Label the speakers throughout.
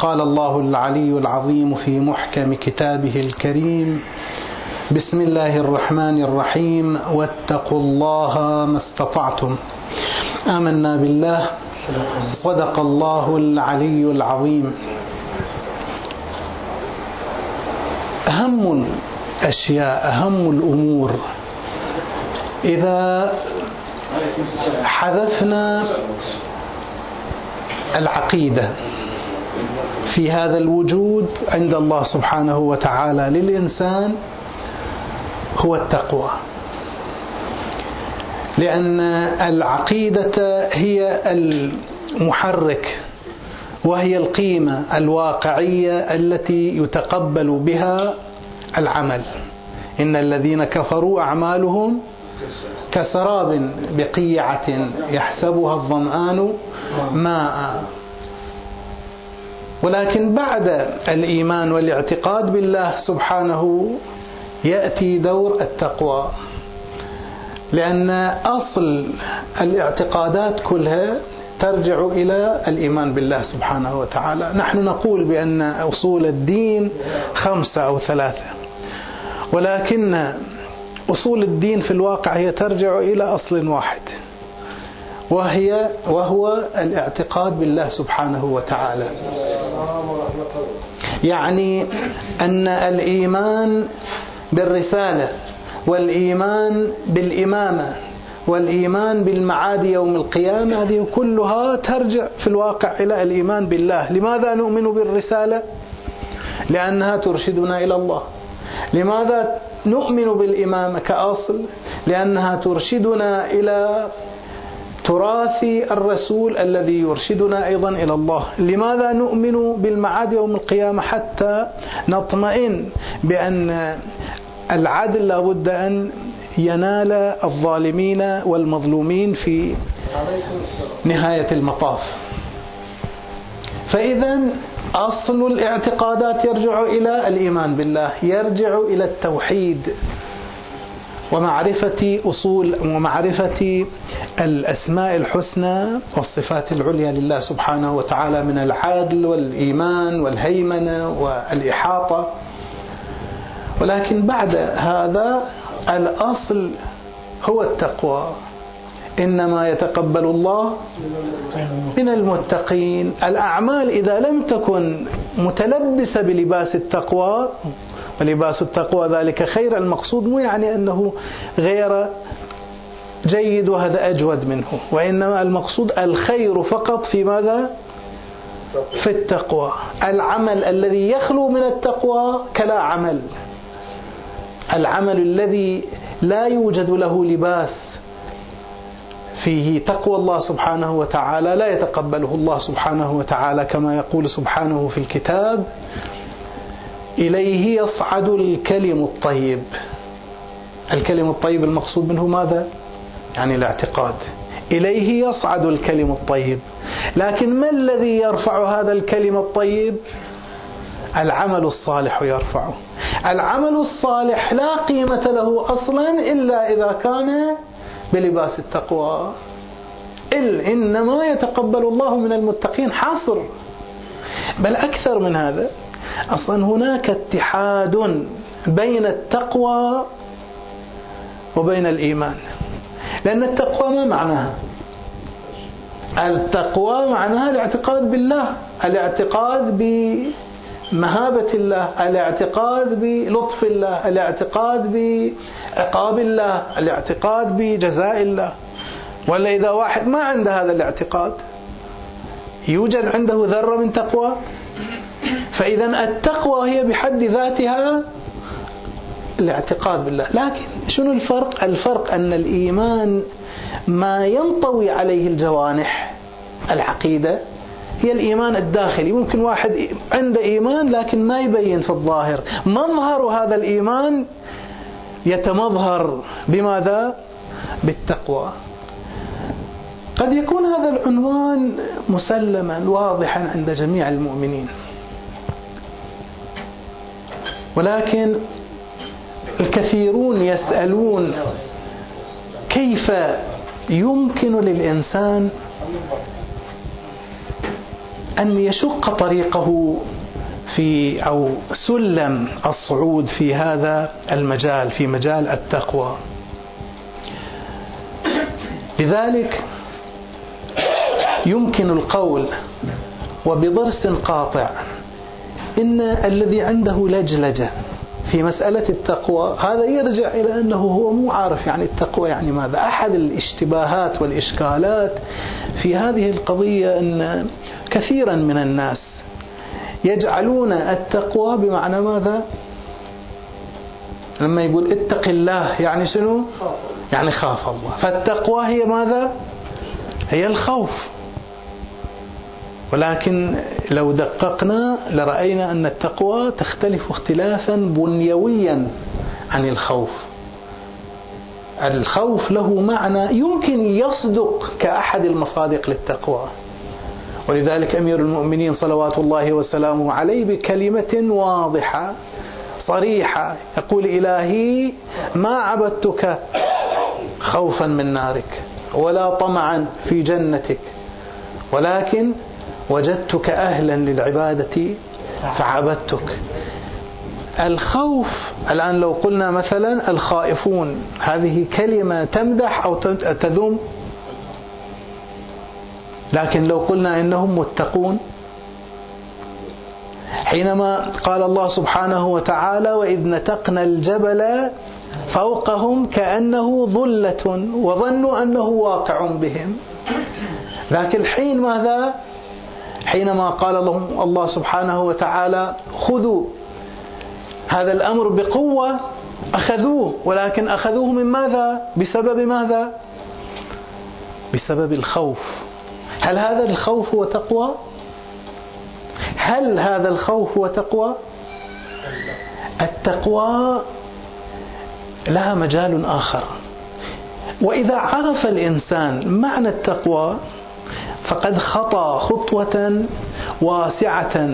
Speaker 1: قال الله العلي العظيم في محكم كتابه الكريم بسم الله الرحمن الرحيم واتقوا الله ما استطعتم. آمنا بالله. صدق الله العلي العظيم. أهم الأشياء أهم الأمور. إذا حذفنا العقيدة في هذا الوجود عند الله سبحانه وتعالى للإنسان هو التقوى. لأن العقيدة هي المحرك وهي القيمة الواقعية التي يتقبل بها العمل. إن الذين كفروا أعمالهم كسراب بقيعة يحسبها الظمآن ماء. ولكن بعد الإيمان والاعتقاد بالله سبحانه يأتي دور التقوى. لأن أصل الاعتقادات كلها ترجع إلى الإيمان بالله سبحانه وتعالى. نحن نقول بأن أصول الدين خمسة أو ثلاثة ولكن أصول الدين في الواقع هي ترجع إلى أصل واحد. وهي وهو الاعتقاد بالله سبحانه وتعالى يعني أن الإيمان بالرسالة والإيمان بالإمامة والإيمان بالمعاد يوم القيامة هذه كلها ترجع في الواقع إلى الإيمان بالله لماذا نؤمن بالرسالة؟ لأنها ترشدنا إلى الله لماذا نؤمن بالإمامة كأصل؟ لأنها ترشدنا إلى تراث الرسول الذي يرشدنا أيضا إلى الله. لماذا نؤمن بالمعاد يوم القيامة حتى نطمئن بأن العدل لابد أن ينال الظالمين والمظلومين في نهاية المطاف؟ فإذا أصل الاعتقادات يرجع إلى الإيمان بالله يرجع إلى التوحيد. ومعرفة أصول ومعرفة الأسماء الحسنى والصفات العليا لله سبحانه وتعالى من العدل والإيمان والهيمنة والإحاطة. ولكن بعد هذا الأصل هو التقوى. إنما يتقبل الله من المتقين. الأعمال إذا لم تكن متلبسة بلباس التقوى ولباس التقوى ذلك خير المقصود مو يعني أنه غير جيد وهذا أجود منه وإنما المقصود الخير فقط في ماذا؟ في التقوى. العمل الذي يخلو من التقوى كلا عمل العمل الذي لا يوجد له لباس فيه تقوى الله سبحانه وتعالى لا يتقبله الله سبحانه وتعالى كما يقول سبحانه في الكتاب إليه يصعد الكلم الطيب. الكلم الطيب المقصود منه ماذا؟ يعني الاعتقاد. إليه يصعد الكلم الطيب. لكن ما الذي يرفع هذا الكلم الطيب؟ العمل الصالح يرفعه العمل الصالح لا قيمة له أصلا إلا إذا كان بلباس التقوى. إل إنما يتقبل الله من المتقين حاصر. بل أكثر من هذا. أصلا هناك اتحاد بين التقوى وبين الإيمان. لأن التقوى ما معناها؟ التقوى معناها الاعتقاد بالله الاعتقاد بمهابة الله الاعتقاد بلطف الله الاعتقاد بعقاب الله الاعتقاد بجزاء الله. ولا إذا واحد ما عنده هذا الاعتقاد يوجد عنده ذرة من تقوى؟ فإذا التقوى هي بحد ذاتها الاعتقاد بالله. لكن شنو الفرق؟ الفرق أن الإيمان ما ينطوي عليه الجوانح. العقيدة هي الإيمان الداخلي. ممكن واحد عنده إيمان لكن ما يبين في الظاهر. مظهر هذا الإيمان يتمظهر بماذا؟ بالتقوى. قد يكون هذا العنوان مسلما واضحا عند جميع المؤمنين. ولكن الكثيرون يسألون كيف يمكن للإنسان أن يشق طريقه في أو سلم الصعود في هذا المجال في مجال التقوى. لذلك يمكن القول وبضرس قاطع إن الذي عنده لجلجة في مسألة التقوى هذا يرجع إلى أنه هو مو عارف يعني التقوى يعني ماذا. أحد الاشتباهات والإشكالات في هذه القضية أن كثيرا من الناس يجعلون التقوى بمعنى ماذا؟ لما يقول اتق الله يعني شنو؟ يعني خاف الله. فالتقوى هي ماذا؟ هي الخوف. ولكن لو دققنا لرأينا أن التقوى تختلف اختلافا بنيويا عن الخوف. الخوف له معنى يمكن يصدق كأحد المصادق للتقوى. ولذلك أمير المؤمنين صلوات الله وسلامه عليه بكلمة واضحة صريحة يقول إلهي ما عبدتك خوفا من نارك ولا طمعا في جنتك. ولكن وجدتك أهلا للعبادة فعبدتك. الخوف الآن لو قلنا مثلا الخائفون هذه كلمة تمدح أو تذم؟ لكن لو قلنا إنهم متقون حينما قال الله سبحانه وتعالى وإذ نتقنا الجبل فوقهم كأنه ظلة وظنوا أنه واقع بهم. لكن الحين ماذا؟ حينما قال لهم الله سبحانه وتعالى خذوا هذا الأمر بقوة أخذوه ولكن أخذوه من ماذا؟ بسبب ماذا؟ بسبب الخوف. هل هذا الخوف هو تقوى؟ هل هذا الخوف هو تقوى؟ التقوى لها مجال آخر. وإذا عرف الإنسان معنى التقوى فقد خطى خطوة واسعة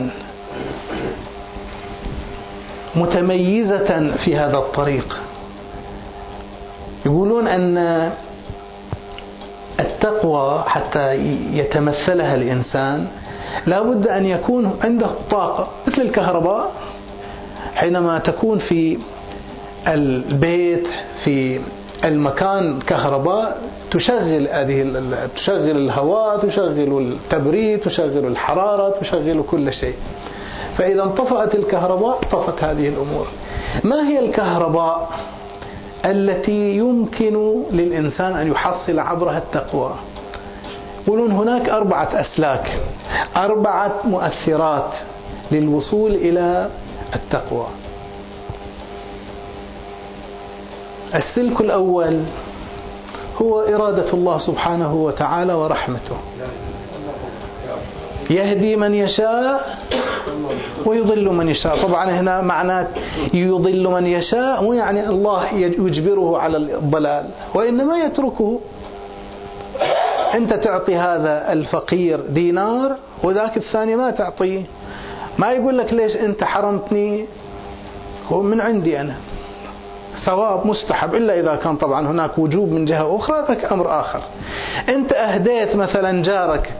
Speaker 1: متميزة في هذا الطريق. يقولون أن التقوى حتى يتمثلها الإنسان لا بد أن يكون عنده طاقة مثل الكهرباء حينما تكون في البيت في المكان كهرباء تشغل هذه تشغل الهواء تشغل التبريد تشغل الحرارة تشغل كل شيء. فإذا انطفأت الكهرباء طفت هذه الأمور. ما هي الكهرباء التي يمكن للإنسان أن يحصل عبرها التقوى؟ يقولون هناك أربعة أسلاك أربعة مؤثرات للوصول إلى التقوى. السلك الأول هو إرادة الله سبحانه وتعالى ورحمته. يهدي من يشاء ويضل من يشاء. طبعا هنا معنى يضل من يشاء مو يعني الله يجبره على الضلال وإنما يتركه. أنت تعطي هذا الفقير دينار وذاك الثاني ما تعطيه. ما يقول لك ليش أنت حرمتني؟ هو من عندي أنا. ثواب مستحب إلا إذا كان طبعا هناك وجوب من جهة أخرى ذاك أمر آخر. أنت أهديت مثلا جارك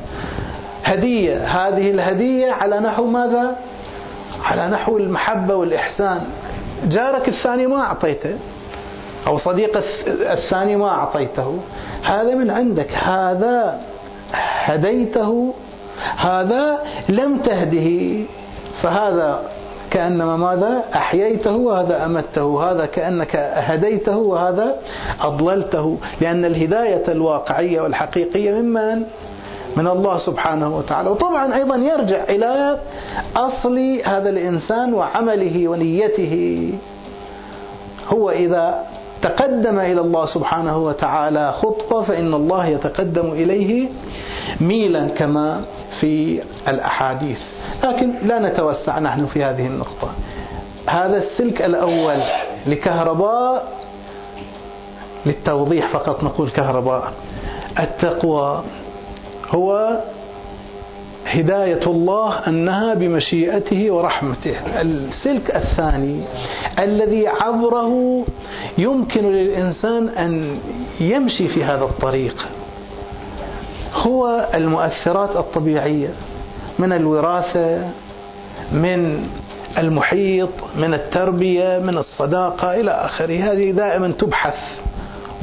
Speaker 1: هدية هذه الهدية على نحو ماذا؟ على نحو المحبة والإحسان. جارك الثاني ما أعطيته أو صديق الثاني ما أعطيته. هذا من عندك. هذا هديته هذا لم تهده. فهذا كأنما ماذا؟ أحييته وهذا أمته هذا كأنك هديته وهذا أضللته. لأن الهداية الواقعية والحقيقية ممن من؟ الله سبحانه وتعالى. وطبعا أيضا يرجع إلى أصل هذا الإنسان وعمله ونيته. هو إذا تقدم إلى الله سبحانه وتعالى خطوة فإن الله يتقدم إليه ميلا كما في الأحاديث. لكن لا نتوسع نحن في هذه النقطة. هذا السلك الأول لكهرباء للتوضيح فقط نقول كهرباء. التقوى هو هداية الله أنها بمشيئته ورحمته. السلك الثاني الذي عبره يمكن للإنسان أن يمشي في هذا الطريق. هو المؤثرات الطبيعية من الوراثة من المحيط من التربية من الصداقة إلى آخره. هذه دائما تبحث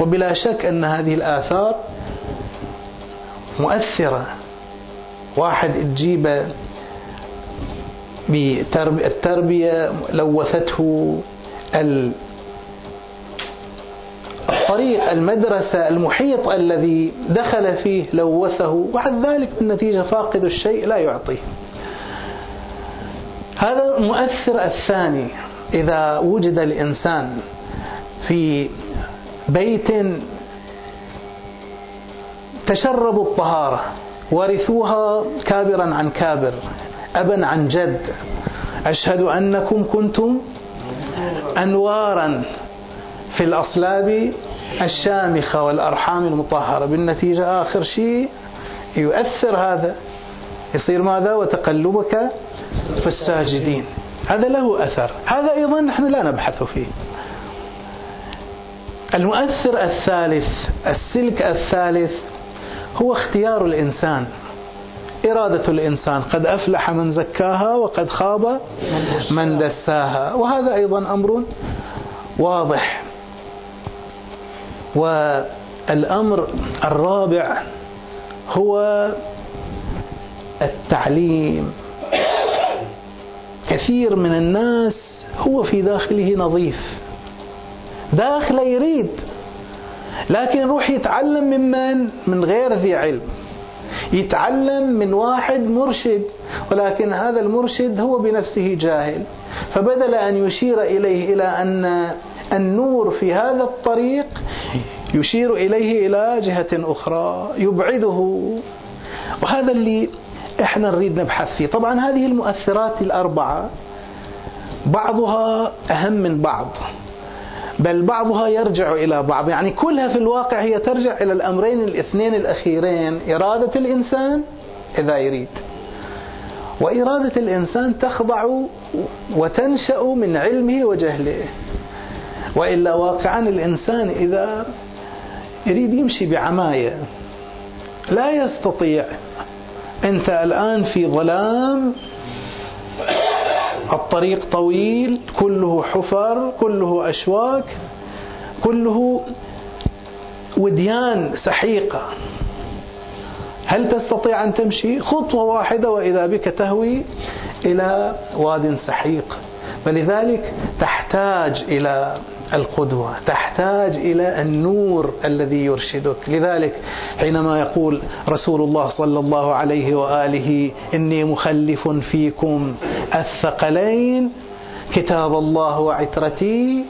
Speaker 1: وبلا شك أن هذه الآثار مؤثرة. واحد تجيبه بالتربية لوثته الطريق المدرسة المحيط الذي دخل فيه لوثه وعد ذلك بالنتيجة فاقد الشيء لا يعطيه. هذا المؤثر الثاني إذا وجد الإنسان في بيت تشربوا الطهارة ورثوها كابرا عن كابر أبا عن جد أشهد أنكم كنتم أنوارا. في الأصلاب الشامخة والأرحام المطهرة. بالنتيجة آخر شيء يؤثر هذا. يصير ماذا؟ وتقلبك في الساجدين. هذا له أثر. هذا أيضا نحن لا نبحث فيه. المؤثر الثالث السلك الثالث هو اختيار الإنسان. إرادة الإنسان. قد أفلح من زكاها وقد خاب من دساها. وهذا أيضا أمر واضح. والأمر الرابع هو التعليم. كثير من الناس هو في داخله نظيف داخله يريد لكن يروح يتعلم ممن من غير ذي علم. يتعلم من واحد مرشد ولكن هذا المرشد هو بنفسه جاهل. فبدل أن يشير إليه إلى أن النور في هذا الطريق يشير إليه إلى جهة أخرى يبعده. وهذا اللي إحنا نريد نبحث فيه. طبعا هذه المؤثرات الأربعة بعضها أهم من بعض بل بعضها يرجع إلى بعض. يعني كلها في الواقع هي ترجع إلى الأمرين الاثنين الأخيرين إرادة الإنسان إذا يريد. وإرادة الإنسان تخضع وتنشأ من علمه وجهله. وإلا واقعا الإنسان إذا يريد يمشي بعماية لا يستطيع. أنت الآن في ظلام الطريق طويل كله حفر كله أشواك كله وديان سحيقة. هل تستطيع أن تمشي؟ خطوة واحدة وإذا بك تهوي إلى واد سحيق. فلذلك تحتاج إلى القدوة تحتاج إلى النور الذي يرشدك. لذلك حينما يقول رسول الله صلى الله عليه وآله إني مخلف فيكم الثقلين كتاب الله وعترتي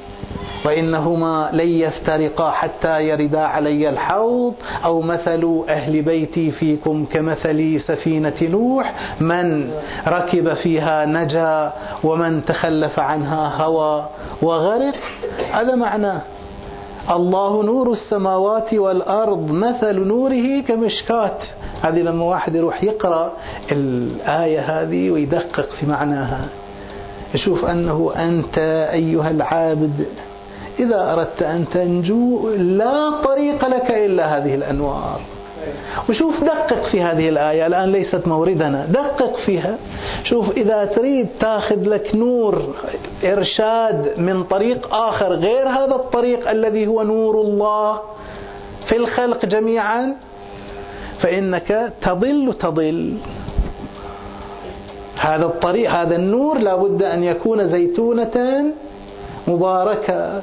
Speaker 1: وإنهما لن يفترقا حتى يردا علي الحوض أو مثل أهل بيتي فيكم كمثل سفينة نوح من ركب فيها نجا ومن تخلف عنها هوى وغرق. هذا معناه الله نور السماوات والأرض مثل نوره كمشكات هذه لما واحد يروح يقرأ الآية هذه ويدقق في معناها. يشوف أنه أنت أيها العابد. إذا أردت أن تنجو لا طريق لك إلا هذه الأنوار. وشوف دقق في هذه الآية الآن ليست موردنا. دقق فيها. شوف إذا تريد تاخذ لك نور إرشاد من طريق آخر غير هذا الطريق الذي هو نور الله في الخلق جميعا فإنك تضل تضل. هذا الطريق هذا النور لابد أن يكون زيتونة مباركة.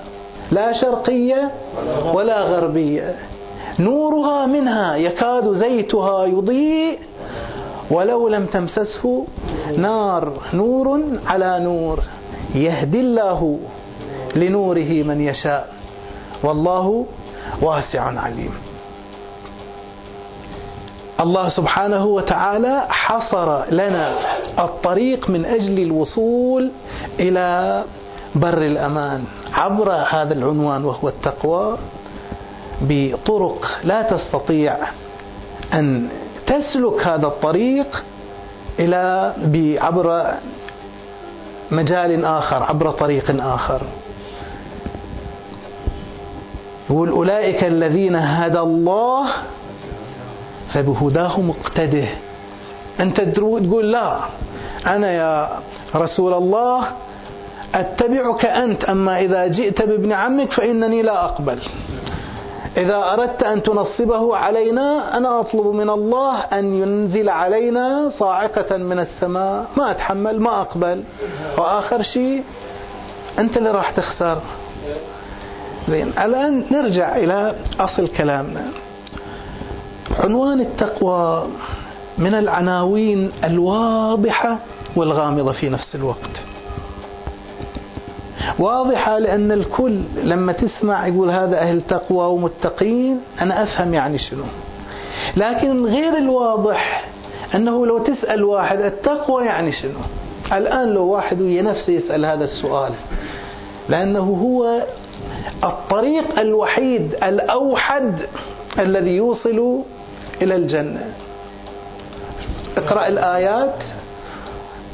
Speaker 1: لا شرقية ولا غربية. نورها منها يكاد زيتها يضيء ولو لم تمسسه نار نور على نور يهدي الله لنوره من يشاء. والله واسع عليم. الله سبحانه وتعالى حصر لنا الطريق من أجل الوصول إلى بر الأمان عبر هذا العنوان وهو التقوى بطرق لا تستطيع أن تسلك هذا الطريق إلى عبر مجال آخر عبر طريق آخر. يقول أولئك الذين هدى الله فبهداه مقتده أنت تقول لا أنا يا رسول الله أتبعك أنت أما إذا جئت بابن عمك فإنني لا أقبل. إذا أردت أن تنصبه علينا أنا أطلب من الله أن ينزل علينا صاعقة من السماء ما أتحمل ما أقبل. وآخر شيء أنت اللي راح تخسر زين الآن نرجع إلى أصل كلامنا. عنوان التقوى من العناوين الواضحة والغامضة في نفس الوقت. واضحة لأن الكل لما تسمع يقول هذا أهل تقوى ومتقين أنا أفهم يعني شنو. لكن غير الواضح أنه لو تسأل واحد التقوى يعني شنو؟ الآن لو واحد ويا نفسه يسأل هذا السؤال لأنه هو الطريق الوحيد الأوحد الذي يوصل إلى الجنة. اقرأ الآيات.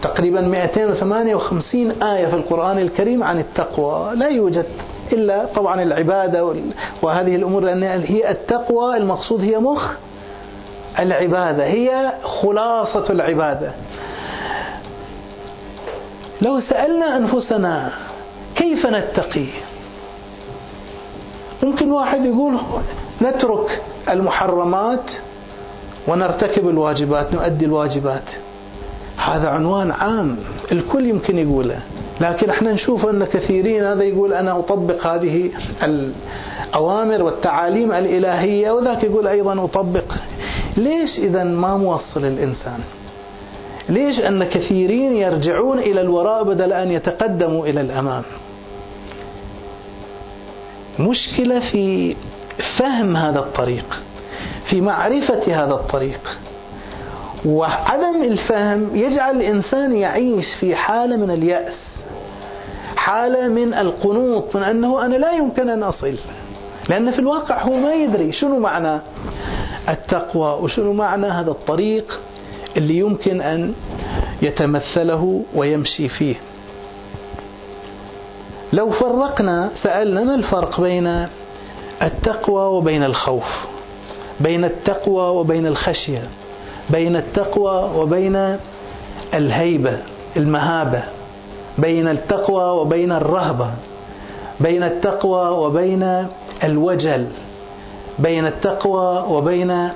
Speaker 1: تقريبا 258 آية في القرآن الكريم عن التقوى. لا يوجد إلا طبعا العبادة وهذه الأمور لأن هي التقوى المقصود هي مخ العبادة هي خلاصة العبادة. لو سألنا أنفسنا كيف نتقي؟ ممكن واحد يقول نترك المحرمات ونرتكب الواجبات نؤدي الواجبات. هذا عنوان عام الكل يمكن يقوله. لكن إحنا نشوف أن كثيرين هذا يقول أنا أطبق هذه الأوامر والتعاليم الإلهية وذاك يقول أيضا أطبق. ليش اذا ما موصل الإنسان؟ ليش أن كثيرين يرجعون إلى الوراء بدل أن يتقدموا إلى الأمام؟ مشكلة في فهم هذا الطريق في معرفة هذا الطريق. وعدم الفهم يجعل الإنسان يعيش في حالة من اليأس حالة من القنوط من أنه أنا لا يمكن أن أصل. لأن في الواقع هو ما يدري شنو معنى التقوى وشنو معنى هذا الطريق اللي يمكن أن يتمثله ويمشي فيه. لو فرقنا سألنا ما الفرق بين التقوى وبين الخوف؟ بين التقوى وبين الخشية. بين التقوى وبين الهيبة المهابة. بين التقوى وبين الرهبة. بين التقوى وبين الوجل. بين التقوى وبين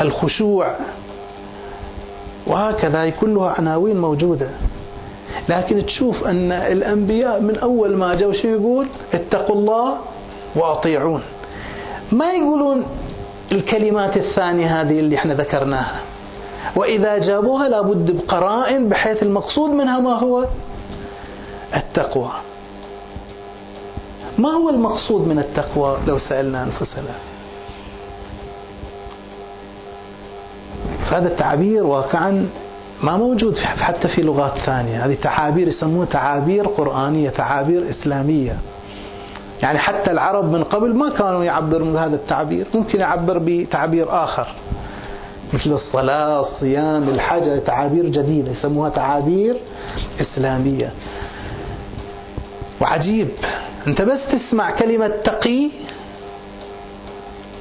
Speaker 1: الخشوع. وهكذا كلها عناوين موجودة. لكن تشوف أن الأنبياء من أول ما جاءوا شو يقول؟ اتقوا الله وأطيعون. ما يقولون الكلمات الثانية هذه اللي إحنا ذكرناها. وإذا جابوها لابد بقرائن بحيث المقصود منها ما هو؟ التقوى. ما هو المقصود من التقوى لو سألنا أنفسنا؟ فهذا التعبير واقعا ما موجود حتى في لغات ثانية. هذه تعابير يسموها تعابير قرآنية تعابير إسلامية. يعني حتى العرب من قبل ما كانوا يعبرون بهذا التعبير. ممكن يعبر بتعبير آخر. مثل الصلاة الصيام الحج تعابير جديدة يسموها تعابير إسلامية. وعجيب أنت بس تسمع كلمة تقي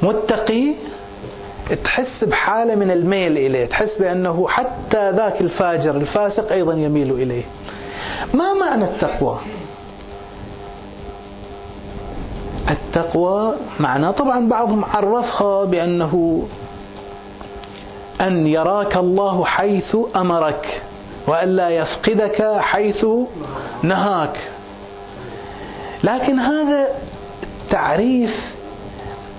Speaker 1: متقي تحس بحالة من الميل إليه تحس بأنه حتى ذاك الفاجر الفاسق أيضا يميل إليه. ما معنى التقوى؟ التقوى معناه طبعا بعضهم عرفها بأنه أن يراك الله حيث أمرك وألا يفقدك حيث نهاك. لكن هذا تعريف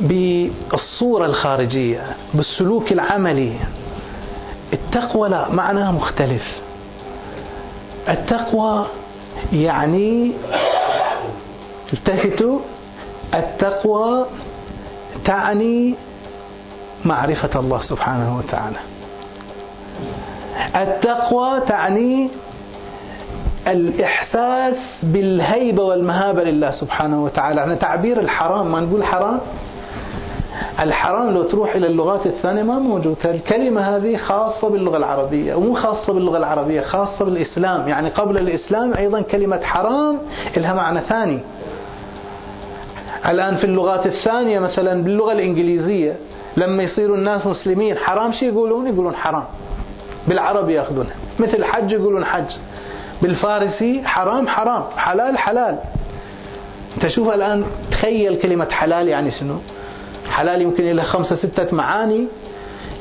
Speaker 1: بالصورة الخارجية بالسلوك العملي. التقوى لا معناها مختلف. التقوى يعني التفتوا التقوى تعني معرفة الله سبحانه وتعالى. التقوى تعني الإحساس بالهيبة والمهابة لله سبحانه وتعالى. يعني تعبير الحرام ما نقول حرام؟ الحرام لو تروح إلى اللغات الثانية ما موجود. الكلمة هذه خاصة باللغة العربية ومو خاصة باللغة العربية خاصة بالإسلام. يعني قبل الإسلام أيضا كلمة حرام لها معنى ثاني. الآن في اللغات الثانية مثلا باللغة الإنجليزية لما يصيروا الناس مسلمين حرام شي يقولون؟ يقولون حرام. بالعربي يأخذونها. مثل حج يقولون حج. بالفارسي حرام حرام. حلال حلال. تشوف الآن تخيل كلمة حلال يعني شنو؟ حلال يمكن لها خمسة ستة معاني.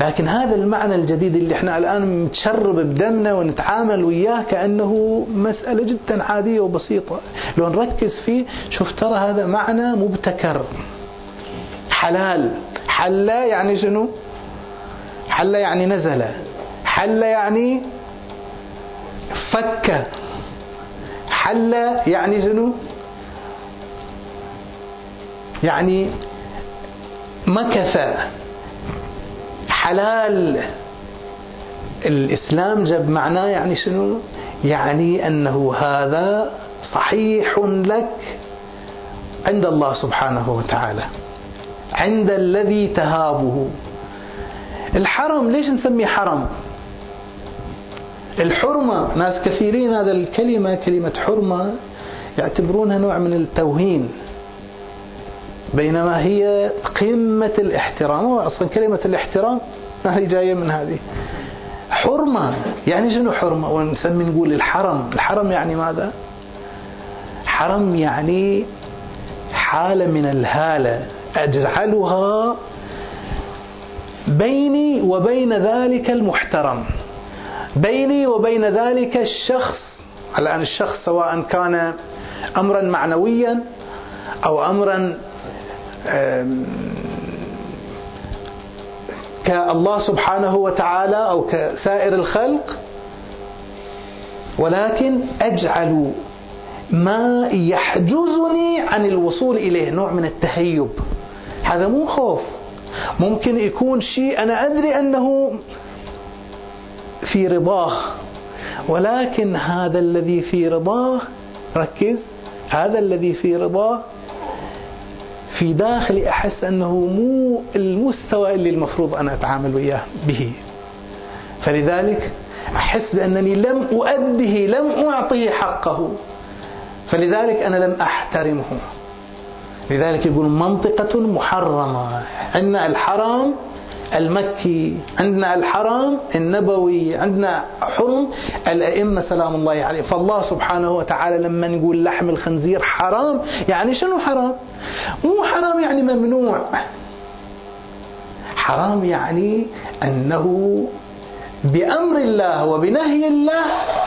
Speaker 1: لكن هذا المعنى الجديد اللي إحنا الآن متشرب بدمنا ونتعامل وياه كأنه مسألة جدا عادية وبسيطة. لو نركز فيه شوف ترى هذا معنى مبتكر. حلال. حل يعني شنو؟ حل يعني نزل. حل يعني فك. حل يعني شنو؟ يعني مكث. حلال. الإسلام جاب معناه يعني شنو؟ يعني أنه هذا صحيح لك عند الله سبحانه وتعالى. عند الذي تهابه. الحرم ليش نسميه حرم؟ الحرمة ناس كثيرين هذا الكلمة كلمة حرمة يعتبرونها نوع من التوهين بينما هي قمة الاحترام. أصلا كلمة الاحترام هي جاية من هذه. حرمة يعني شنو حرمة؟ ونسمي نقول الحرم. الحرم يعني ماذا؟ حرم يعني حالة من الهالة. أجعلها بيني وبين ذلك المحترم. بيني وبين ذلك الشخص. الآن الشخص سواء كان أمرا معنويا أو أمرا كالله سبحانه وتعالى أو كسائر الخلق. ولكن أجعل ما يحجزني عن الوصول إليه نوع من التهيب. هذا مو خوف. ممكن يكون شيء أنا أدري أنه في رضاه ولكن هذا الذي في رضاه ركز هذا الذي في رضاه في داخلي أحس أنه مو المستوى اللي المفروض أنا أتعامل وياه به. فلذلك أحس بأنني لم أؤده لم أعطيه حقه. فلذلك أنا لم أحترمه. لذلك يقول منطقة محرمة. عندنا الحرام المكي عندنا الحرام النبوي عندنا حرم الأئمة سلام الله عليه فالله سبحانه وتعالى لما نقول لحم الخنزير حرام يعني شنو حرام؟ مو حرام يعني ممنوع. حرام يعني أنه بأمر الله وبنهي الله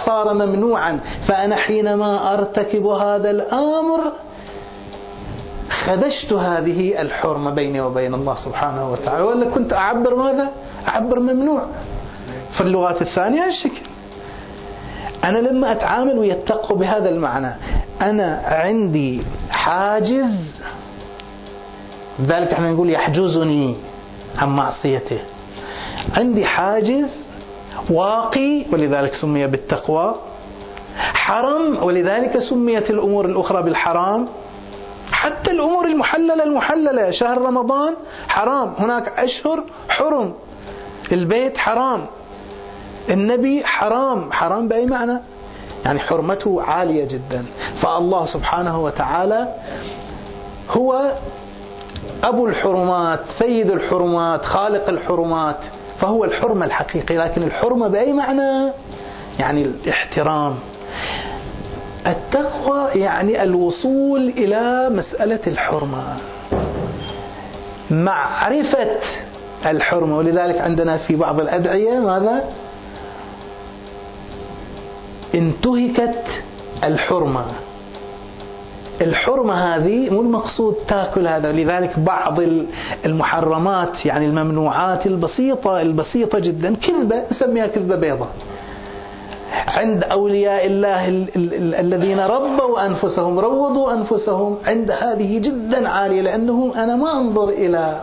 Speaker 1: صار ممنوعا. فأنا حينما أرتكب هذا الأمر خدشت هذه الحرمة بيني وبين الله سبحانه وتعالى ولا كنت أعبر ماذا؟ أعبر ممنوع. في اللغات الثانية الشكل أنا لما أتعامل ويتقوا بهذا المعنى أنا عندي حاجز لذلك إحنا نقول يحجزني عن معصيته. عندي حاجز واقي ولذلك سمي بالتقوى حرم ولذلك سميت الأمور الأخرى بالحرام. حتى الأمور المحللة المحللة. شهر رمضان حرام. هناك أشهر حرم. البيت حرام. النبي حرام. حرام بأي معنى؟ يعني حرمته عالية جدا. فالله سبحانه وتعالى هو أبو الحرمات سيد الحرمات خالق الحرمات. فهو الحرمة الحقيقي لكن الحرمة بأي معنى؟ يعني الاحترام. التقوى يعني الوصول إلى مسألة الحرمة. معرفة الحرمة ولذلك عندنا في بعض الأدعية ماذا؟ انتهكت الحرمة. الحرمة هذه مو المقصود تاكل هذا لذلك بعض المحرمات يعني الممنوعات البسيطة البسيطة جدا كذبة نسميها كذبة بيضاء. عند أولياء الله الذين ربوا أنفسهم روضوا أنفسهم عند هذه جدا عالية لأنه أنا ما أنظر إلى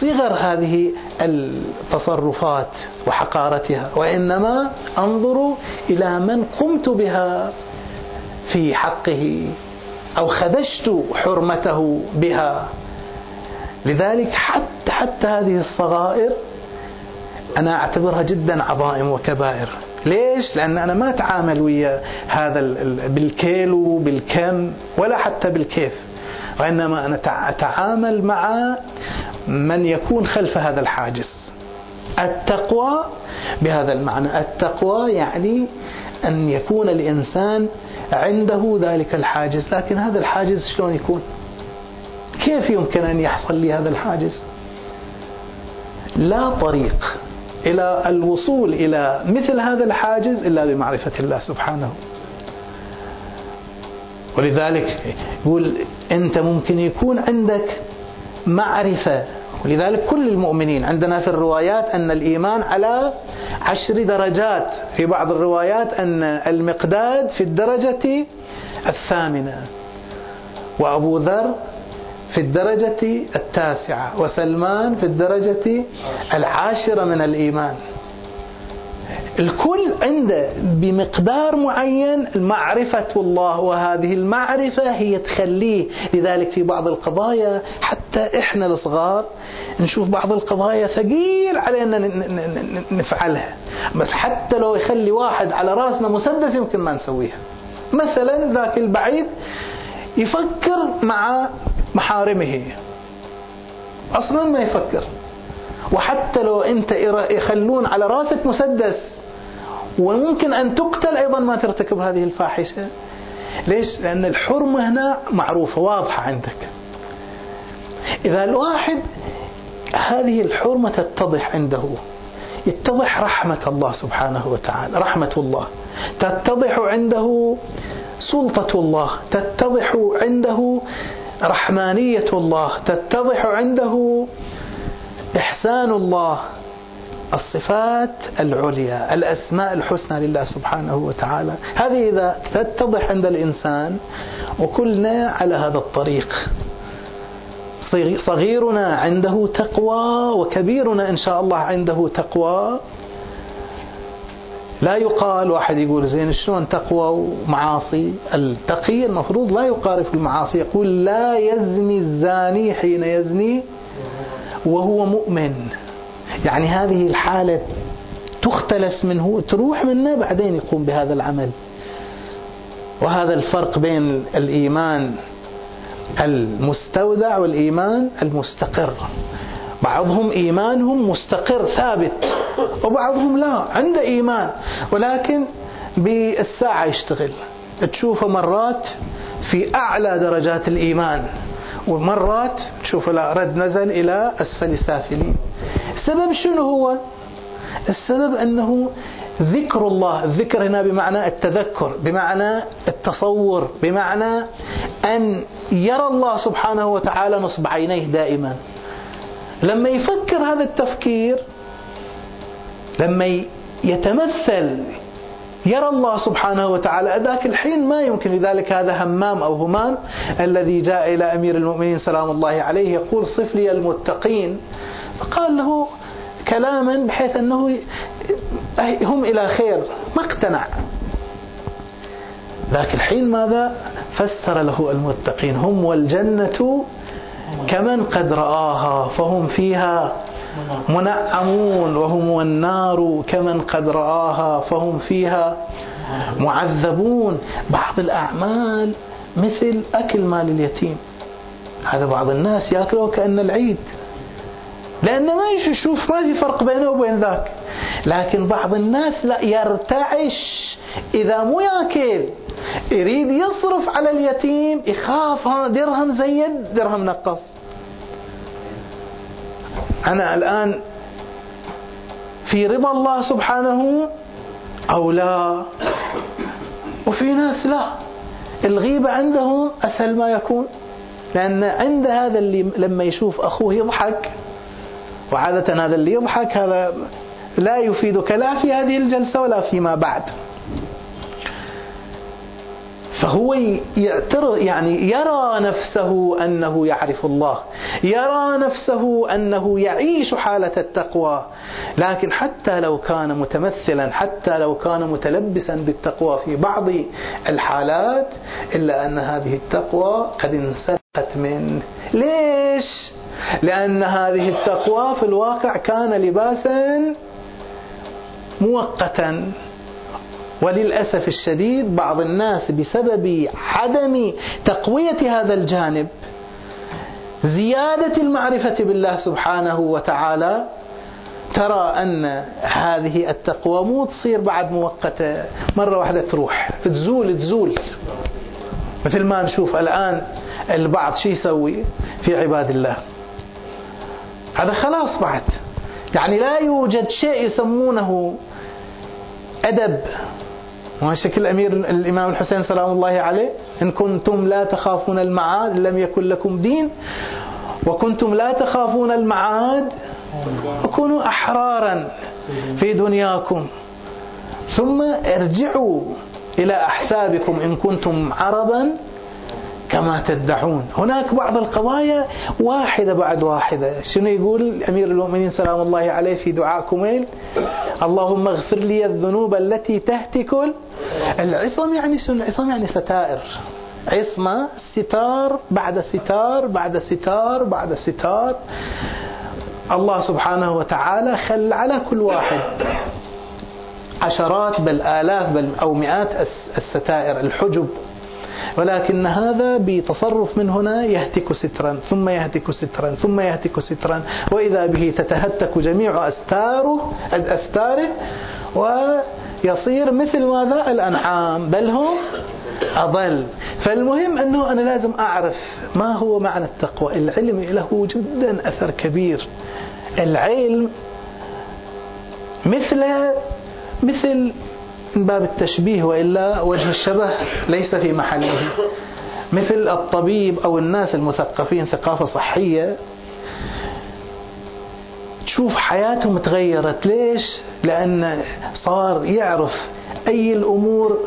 Speaker 1: صغر هذه التصرفات وحقارتها وإنما أنظر إلى من قمت بها في حقه أو خدشت حرمته بها. لذلك حتى حتى هذه الصغائر أنا أعتبرها جدا عظائم وكبائر. ليش؟ لأن أنا ما أتعامل ويا هذا بالكيلو بالكم ولا حتى بالكيف. وإنما أنا أتعامل مع من يكون خلف هذا الحاجز. التقوى بهذا المعنى. التقوى يعني أن يكون الإنسان عنده ذلك الحاجز. لكن هذا الحاجز شلون يكون؟ كيف يمكن أن يحصل لي هذا الحاجز؟ لا طريق. إلى الوصول إلى مثل هذا الحاجز إلا بمعرفة الله سبحانه. ولذلك يقول أنت ممكن يكون عندك معرفة. ولذلك كل المؤمنين عندنا في الروايات أن الإيمان على عشر درجات. في بعض الروايات أن المقداد في الدرجة الثامنة. وأبو ذر في الدرجة التاسعة وسلمان في الدرجة العاشرة من الإيمان. الكل عنده بمقدار معين معرفة الله وهذه المعرفة هي تخليه لذلك في بعض القضايا حتى إحنا الصغار نشوف بعض القضايا ثقيل علينا نفعلها. بس حتى لو يخلي واحد على رأسنا مسدس يمكن ما نسويها. مثلا ذاك البعيد يفكر مع محارمه. أصلا ما يفكر. وحتى لو أنت يخلون على رأسك مسدس وممكن أن تقتل أيضا ما ترتكب هذه الفاحشة. ليش؟ لأن الحرمة هنا معروفة واضحة عندك. إذا الواحد هذه الحرمة تتضح عنده يتضح رحمة الله سبحانه وتعالى رحمة الله. تتضح عنده سلطة الله تتضح عنده رحمانية الله تتضح عنده إحسان الله. الصفات العليا الأسماء الحسنى لله سبحانه وتعالى. هذه إذا تتضح عند الإنسان وكلنا على هذا الطريق. صغيرنا عنده تقوى وكبيرنا إن شاء الله عنده تقوى. لا يقال واحد يقول زين شلون تقوى ومعاصي؟ التقي المفروض لا يقارف المعاصي يقول لا يزني الزاني حين يزني وهو مؤمن. يعني هذه الحالة تختلس منه تروح منه بعدين يقوم بهذا العمل. وهذا الفرق بين الإيمان المستودع والإيمان المستقر. بعضهم إيمانهم مستقر ثابت وبعضهم لا عنده إيمان ولكن بالساعة يشتغل. تشوفه مرات في أعلى درجات الإيمان ومرات تشوفه لا رد نزل إلى أسفل السافلين السبب شنو هو؟ السبب أنه ذكر الله الذكر هنا بمعنى التذكر بمعنى التصور بمعنى أن يرى الله سبحانه وتعالى نصب عينيه دائما. لما يفكر هذا التفكير لما يتمثل يرى الله سبحانه وتعالى ذاك الحين ما يمكن لذلك هذا همام أو همان الذي جاء إلى أمير المؤمنين سلام الله عليه يقول صف لي المتقين. فقال له كلاما بحيث أنه هم إلى خير ما اقتنع. ذاك الحين ماذا؟ فسر له المتقين هم والجنة كمن قد رآها فهم فيها منعمون وهم والنار كمن قد رآها فهم فيها معذبون. بعض الأعمال مثل أكل مال اليتيم هذا بعض الناس يأكله كأن العيد. لأنه ما يشوف ما في فرق بينه وبين ذاك. لكن بعض الناس لا يرتعش. إذا مو ياكل يريد يصرف على اليتيم يخاف درهم زيد درهم نقص. أنا الآن في رضا الله سبحانه أو لا؟ وفي ناس لا. الغيبة عندهم أسهل ما يكون. لأن عند هذا اللي لما يشوف أخوه يضحك وعادة هذا اللي يضحك هذا لا يفيدك لا في هذه الجلسة ولا فيما بعد. فهو يعترض يعني يرى نفسه أنه يعرف الله، يرى نفسه أنه يعيش حالة التقوى، لكن حتى لو كان متمثلا، حتى لو كان متلبسا بالتقوى في بعض الحالات إلا أن هذه التقوى قد انسلخت منه، ليش؟ لأن هذه التقوى في الواقع كان لباسا مؤقتا. وللأسف الشديد بعض الناس بسبب عدم تقوية هذا الجانب زيادة المعرفة بالله سبحانه وتعالى ترى أن هذه التقوى مو تصير بعد مؤقتة. مرة واحدة تروح. تزول تزول. مثل ما نشوف الآن البعض شو يسوي في عباد الله؟ هذا خلاص بعد. يعني لا يوجد شيء يسمونه أدب. شكل أمير الإمام الحسين سلام الله عليه؟ إن كنتم لا تخافون المعاد لم يكن لكم دين. وكنتم لا تخافون المعاد فكونوا أحرارا في دنياكم. ثم ارجعوا إلى أحسابكم إن كنتم عربا كما تدعون. هناك بعض القضايا واحدة بعد واحدة. شنو يقول أمير المؤمنين سلام الله عليه في دعاء اللهم اغفر لي الذنوب التي تهتك. العصم يعني شنو؟ العصم يعني ستائر. عصمة ستار بعد ستار بعد ستار بعد ستار. الله سبحانه وتعالى خل على كل واحد. عشرات بل آلاف بل أو مئات الستائر الحجب. ولكن هذا بتصرف من هنا يهتك سترا ثم يهتك سترا ثم يهتك سترا. وإذا به تتهتك جميع أستاره أستاره ويصير مثل ماذا؟ الأنعام. بل هم أضل. فالمهم أنه أنا لازم أعرف ما هو معنى التقوى. العلم له جدا أثر كبير. العلم مثل مثل باب التشبيه وإلا وجه الشبه ليس في محله. مثل الطبيب أو الناس المثقفين ثقافة صحية تشوف حياتهم تغيرت. ليش؟ لأن صار يعرف أي الأمور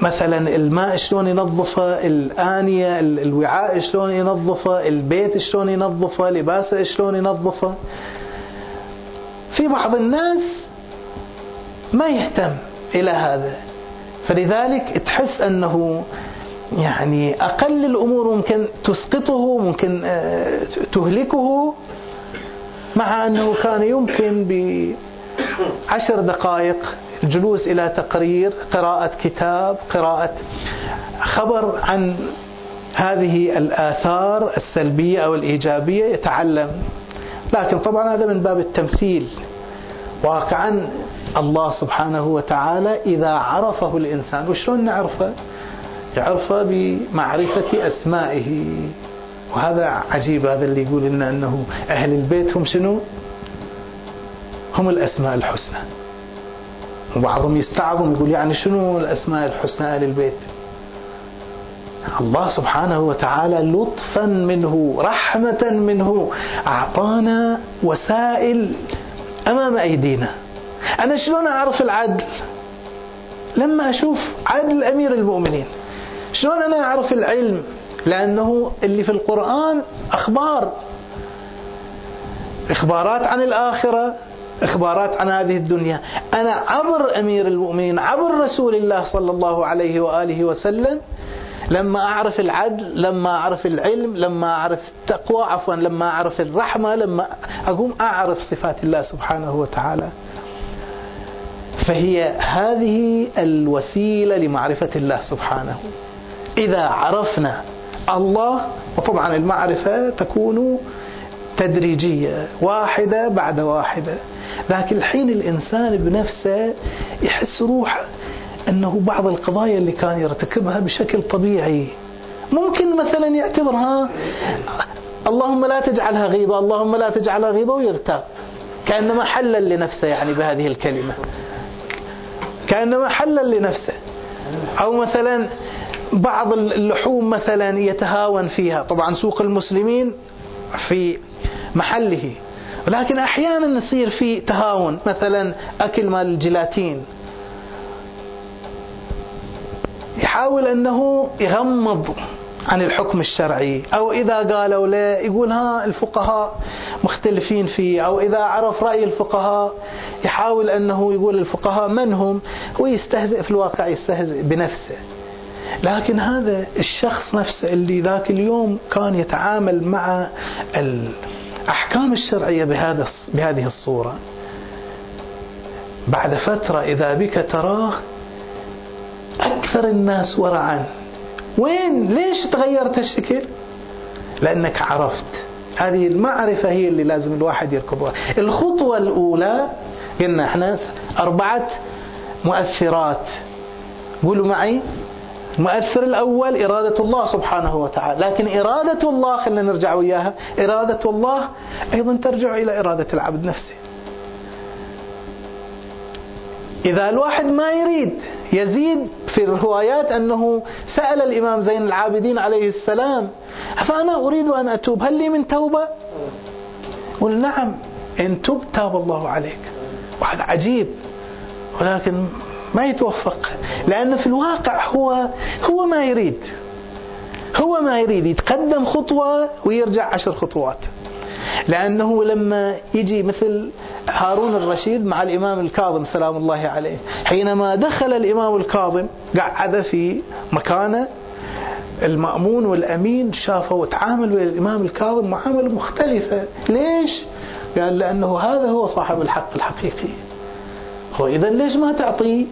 Speaker 1: مثلا الماء شلون ينظفه الآنية الوعاء شلون ينظفه البيت شلون ينظفه لباسه شلون ينظفه. في بعض الناس ما يهتم إلى هذا. فلذلك تحس أنه يعني أقل الأمور ممكن تسقطه ممكن آه، تهلكه مع أنه كان يمكن بعشر دقائق الجلوس إلى تقرير قراءة كتاب قراءة خبر عن هذه الآثار السلبية أو الإيجابية يتعلم. لكن طبعا هذا من باب التمثيل. واقعا الله سبحانه وتعالى إذا عرفه الإنسان وشلون نعرفه؟ يعرفه بمعرفة أسمائه. وهذا عجيب هذا اللي يقول لنا أنه أهل البيت هم شنو؟ هم الأسماء الحسنى. وبعضهم يستعظم يقول يعني شنو الأسماء الحسنى أهل البيت؟ الله سبحانه وتعالى لطفا منه رحمة منه أعطانا وسائل أمام أيدينا. أنا شلون أعرف العدل؟ لما أشوف عدل أمير المؤمنين. شلون أنا أعرف العلم؟ لأنه اللي في القرآن أخبار. إخبارات عن الآخرة إخبارات عن هذه الدنيا. أنا عبر أمير المؤمنين عبر رسول الله صلى الله عليه وآله وسلم. لما أعرف العدل لما أعرف العلم لما أعرف التقوى عفوا لما أعرف الرحمة لما أقوم أعرف صفات الله سبحانه وتعالى. فهي هذه الوسيلة لمعرفة الله سبحانه. إذا عرفنا الله وطبعا المعرفة تكون تدريجية واحدة بعد واحدة. لكن الحين الإنسان بنفسه يحس روحه أنه بعض القضايا اللي كان يرتكبها بشكل طبيعي. ممكن مثلا يعتبرها اللهم لا تجعلها غيبة اللهم لا تجعلها غيبة ويغتاب كأنما حلا لنفسه يعني بهذه الكلمة. كأنما حلا لنفسه. أو مثلا بعض اللحوم مثلا يتهاون فيها. طبعا سوق المسلمين في محله. ولكن أحيانا يصير في تهاون. مثلا أكل مال الجيلاتين. يحاول أنه يغمض عن الحكم الشرعي. أو إذا قالوا له يقول ها الفقهاء مختلفين فيه. أو إذا عرف رأي الفقهاء يحاول أنه يقول الفقهاء من هم ويستهزئ في الواقع يستهزئ بنفسه. لكن هذا الشخص نفسه اللي ذاك اليوم كان يتعامل مع الأحكام الشرعية بهذا بهذه الصورة. بعد فترة إذا بك تراه أكثر الناس ورعا. وين؟ ليش تغيرت هالشكل لأنك عرفت. هذه المعرفة هي اللي لازم الواحد يركضها الخطوة الأولى قلنا إحنا أربعة مؤثرات. قولوا معي. المؤثر الأول إرادة الله سبحانه وتعالى. لكن إرادة الله خلينا نرجع وياها إرادة الله أيضا ترجع إلى إرادة العبد نفسه. إذا الواحد ما يريد يزيد في الروايات أنه سأل الإمام زين العابدين عليه السلام فأنا أريد أن أتوب؟ هل لي من توبة؟ قل نعم إن تب تاب الله عليك. وهذا عجيب ولكن ما يتوفق لأنه في الواقع هو هو ما يريد هو ما يريد يتقدم خطوة ويرجع عشر خطوات. لأنه لما يجي مثل هارون الرشيد مع الإمام الكاظم سلام الله عليه حينما دخل الإمام الكاظم قعد في مكانه المأمون والأمين شافوا وتعامل ويا الإمام الكاظم معاملة مختلفة. ليش؟ قال لأنه هذا هو صاحب الحق الحقيقي. هو إذا ليش ما تعطيه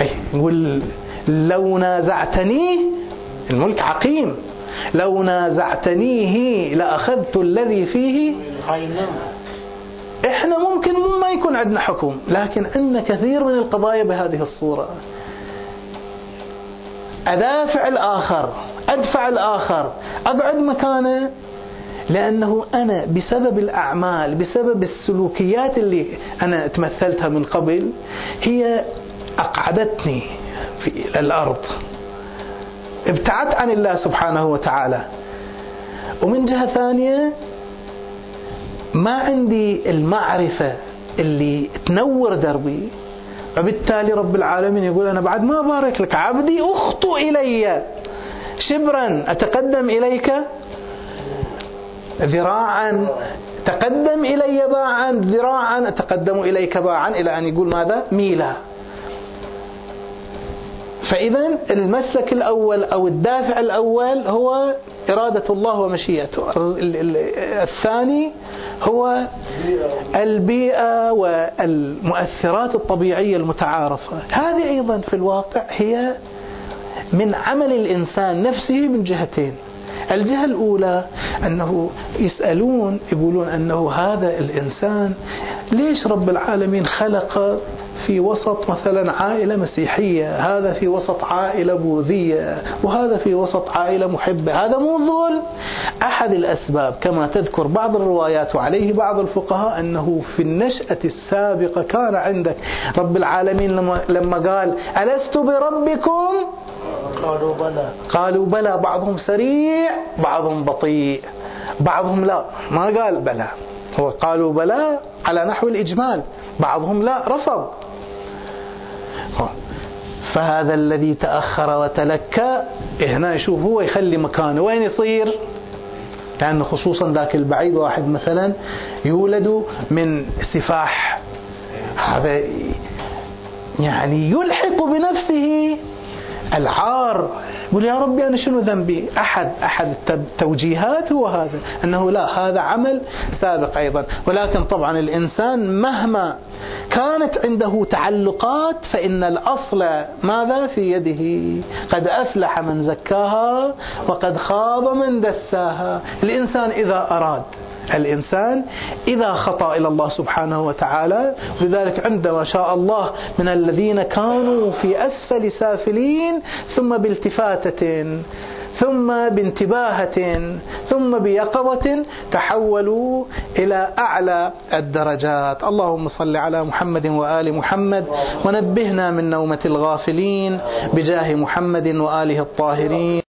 Speaker 1: أي يقول لو نازعتنيه الملك عقيم. لو نازعتنيه لأخذت الذي فيه. إحنا ممكن ما يكون عندنا حكم لكن عندنا كثير من القضايا بهذه الصورة. أدافع الآخر أدفع الآخر أقعد مكانه لأنه أنا بسبب الأعمال بسبب السلوكيات اللي أنا تمثلتها من قبل هي أقعدتني في الأرض. ابتعدت عن الله سبحانه وتعالى. ومن جهة ثانية ما عندي المعرفة اللي تنور دربي. وبالتالي رب العالمين يقول أنا بعد ما بارك لك عبدي أخطو إلي. شبرا أتقدم إليك؟ ذراعا تقدم إلي باعا ذراعا أتقدم إليك باعا إلى أن يقول ماذا؟ ميلا. فإذا المسلك الأول أو الدافع الأول هو إرادة الله ومشيئته. الثاني هو البيئة والمؤثرات الطبيعية المتعارفة. هذه أيضا في الواقع هي من عمل الإنسان نفسه من جهتين. الجهة الأولى أنه يسألون يقولون أنه هذا الإنسان ليش رب العالمين خلق في وسط مثلا عائلة مسيحية هذا في وسط عائلة بوذية وهذا في وسط عائلة محبة؟ هذا مو ظلم. أحد الأسباب كما تذكر بعض الروايات وعليه بعض الفقهاء أنه في النشأة السابقة كان عندك رب العالمين لما, قال ألست بربكم؟
Speaker 2: قالوا بلى.
Speaker 1: قالوا بلى. بعضهم سريع بعضهم بطيء. بعضهم لا. ما قال بلى. هو قالوا بلى على نحو الإجمال. بعضهم لا رفض. فهذا الذي تأخر وتلكى هنا يشوف هو يخلي مكانه. وين يصير؟ لأنه خصوصا ذاك البعيد واحد مثلا يولد من سفاح. هذا يعني يلحق بنفسه. العار. يقول يا ربي أنا شنو ذنبي؟ أحد أحد التوجيهات هو هذا. أنه لا هذا عمل سابق أيضا. ولكن طبعا الإنسان مهما كانت عنده تعلقات فإن الأصل ماذا؟ في يده. قد أفلح من زكاها وقد خاب من دساها. الإنسان إذا أراد الإنسان إذا خطأ إلى الله سبحانه وتعالى لذلك عندما شاء الله من الذين كانوا في أسفل سافلين ثم بالتفاتة ثم بانتباهة ثم بيقظة تحولوا إلى أعلى الدرجات. اللهم صل على محمد وآل محمد ونبهنا من نومة الغافلين بجاه محمد وآله الطاهرين.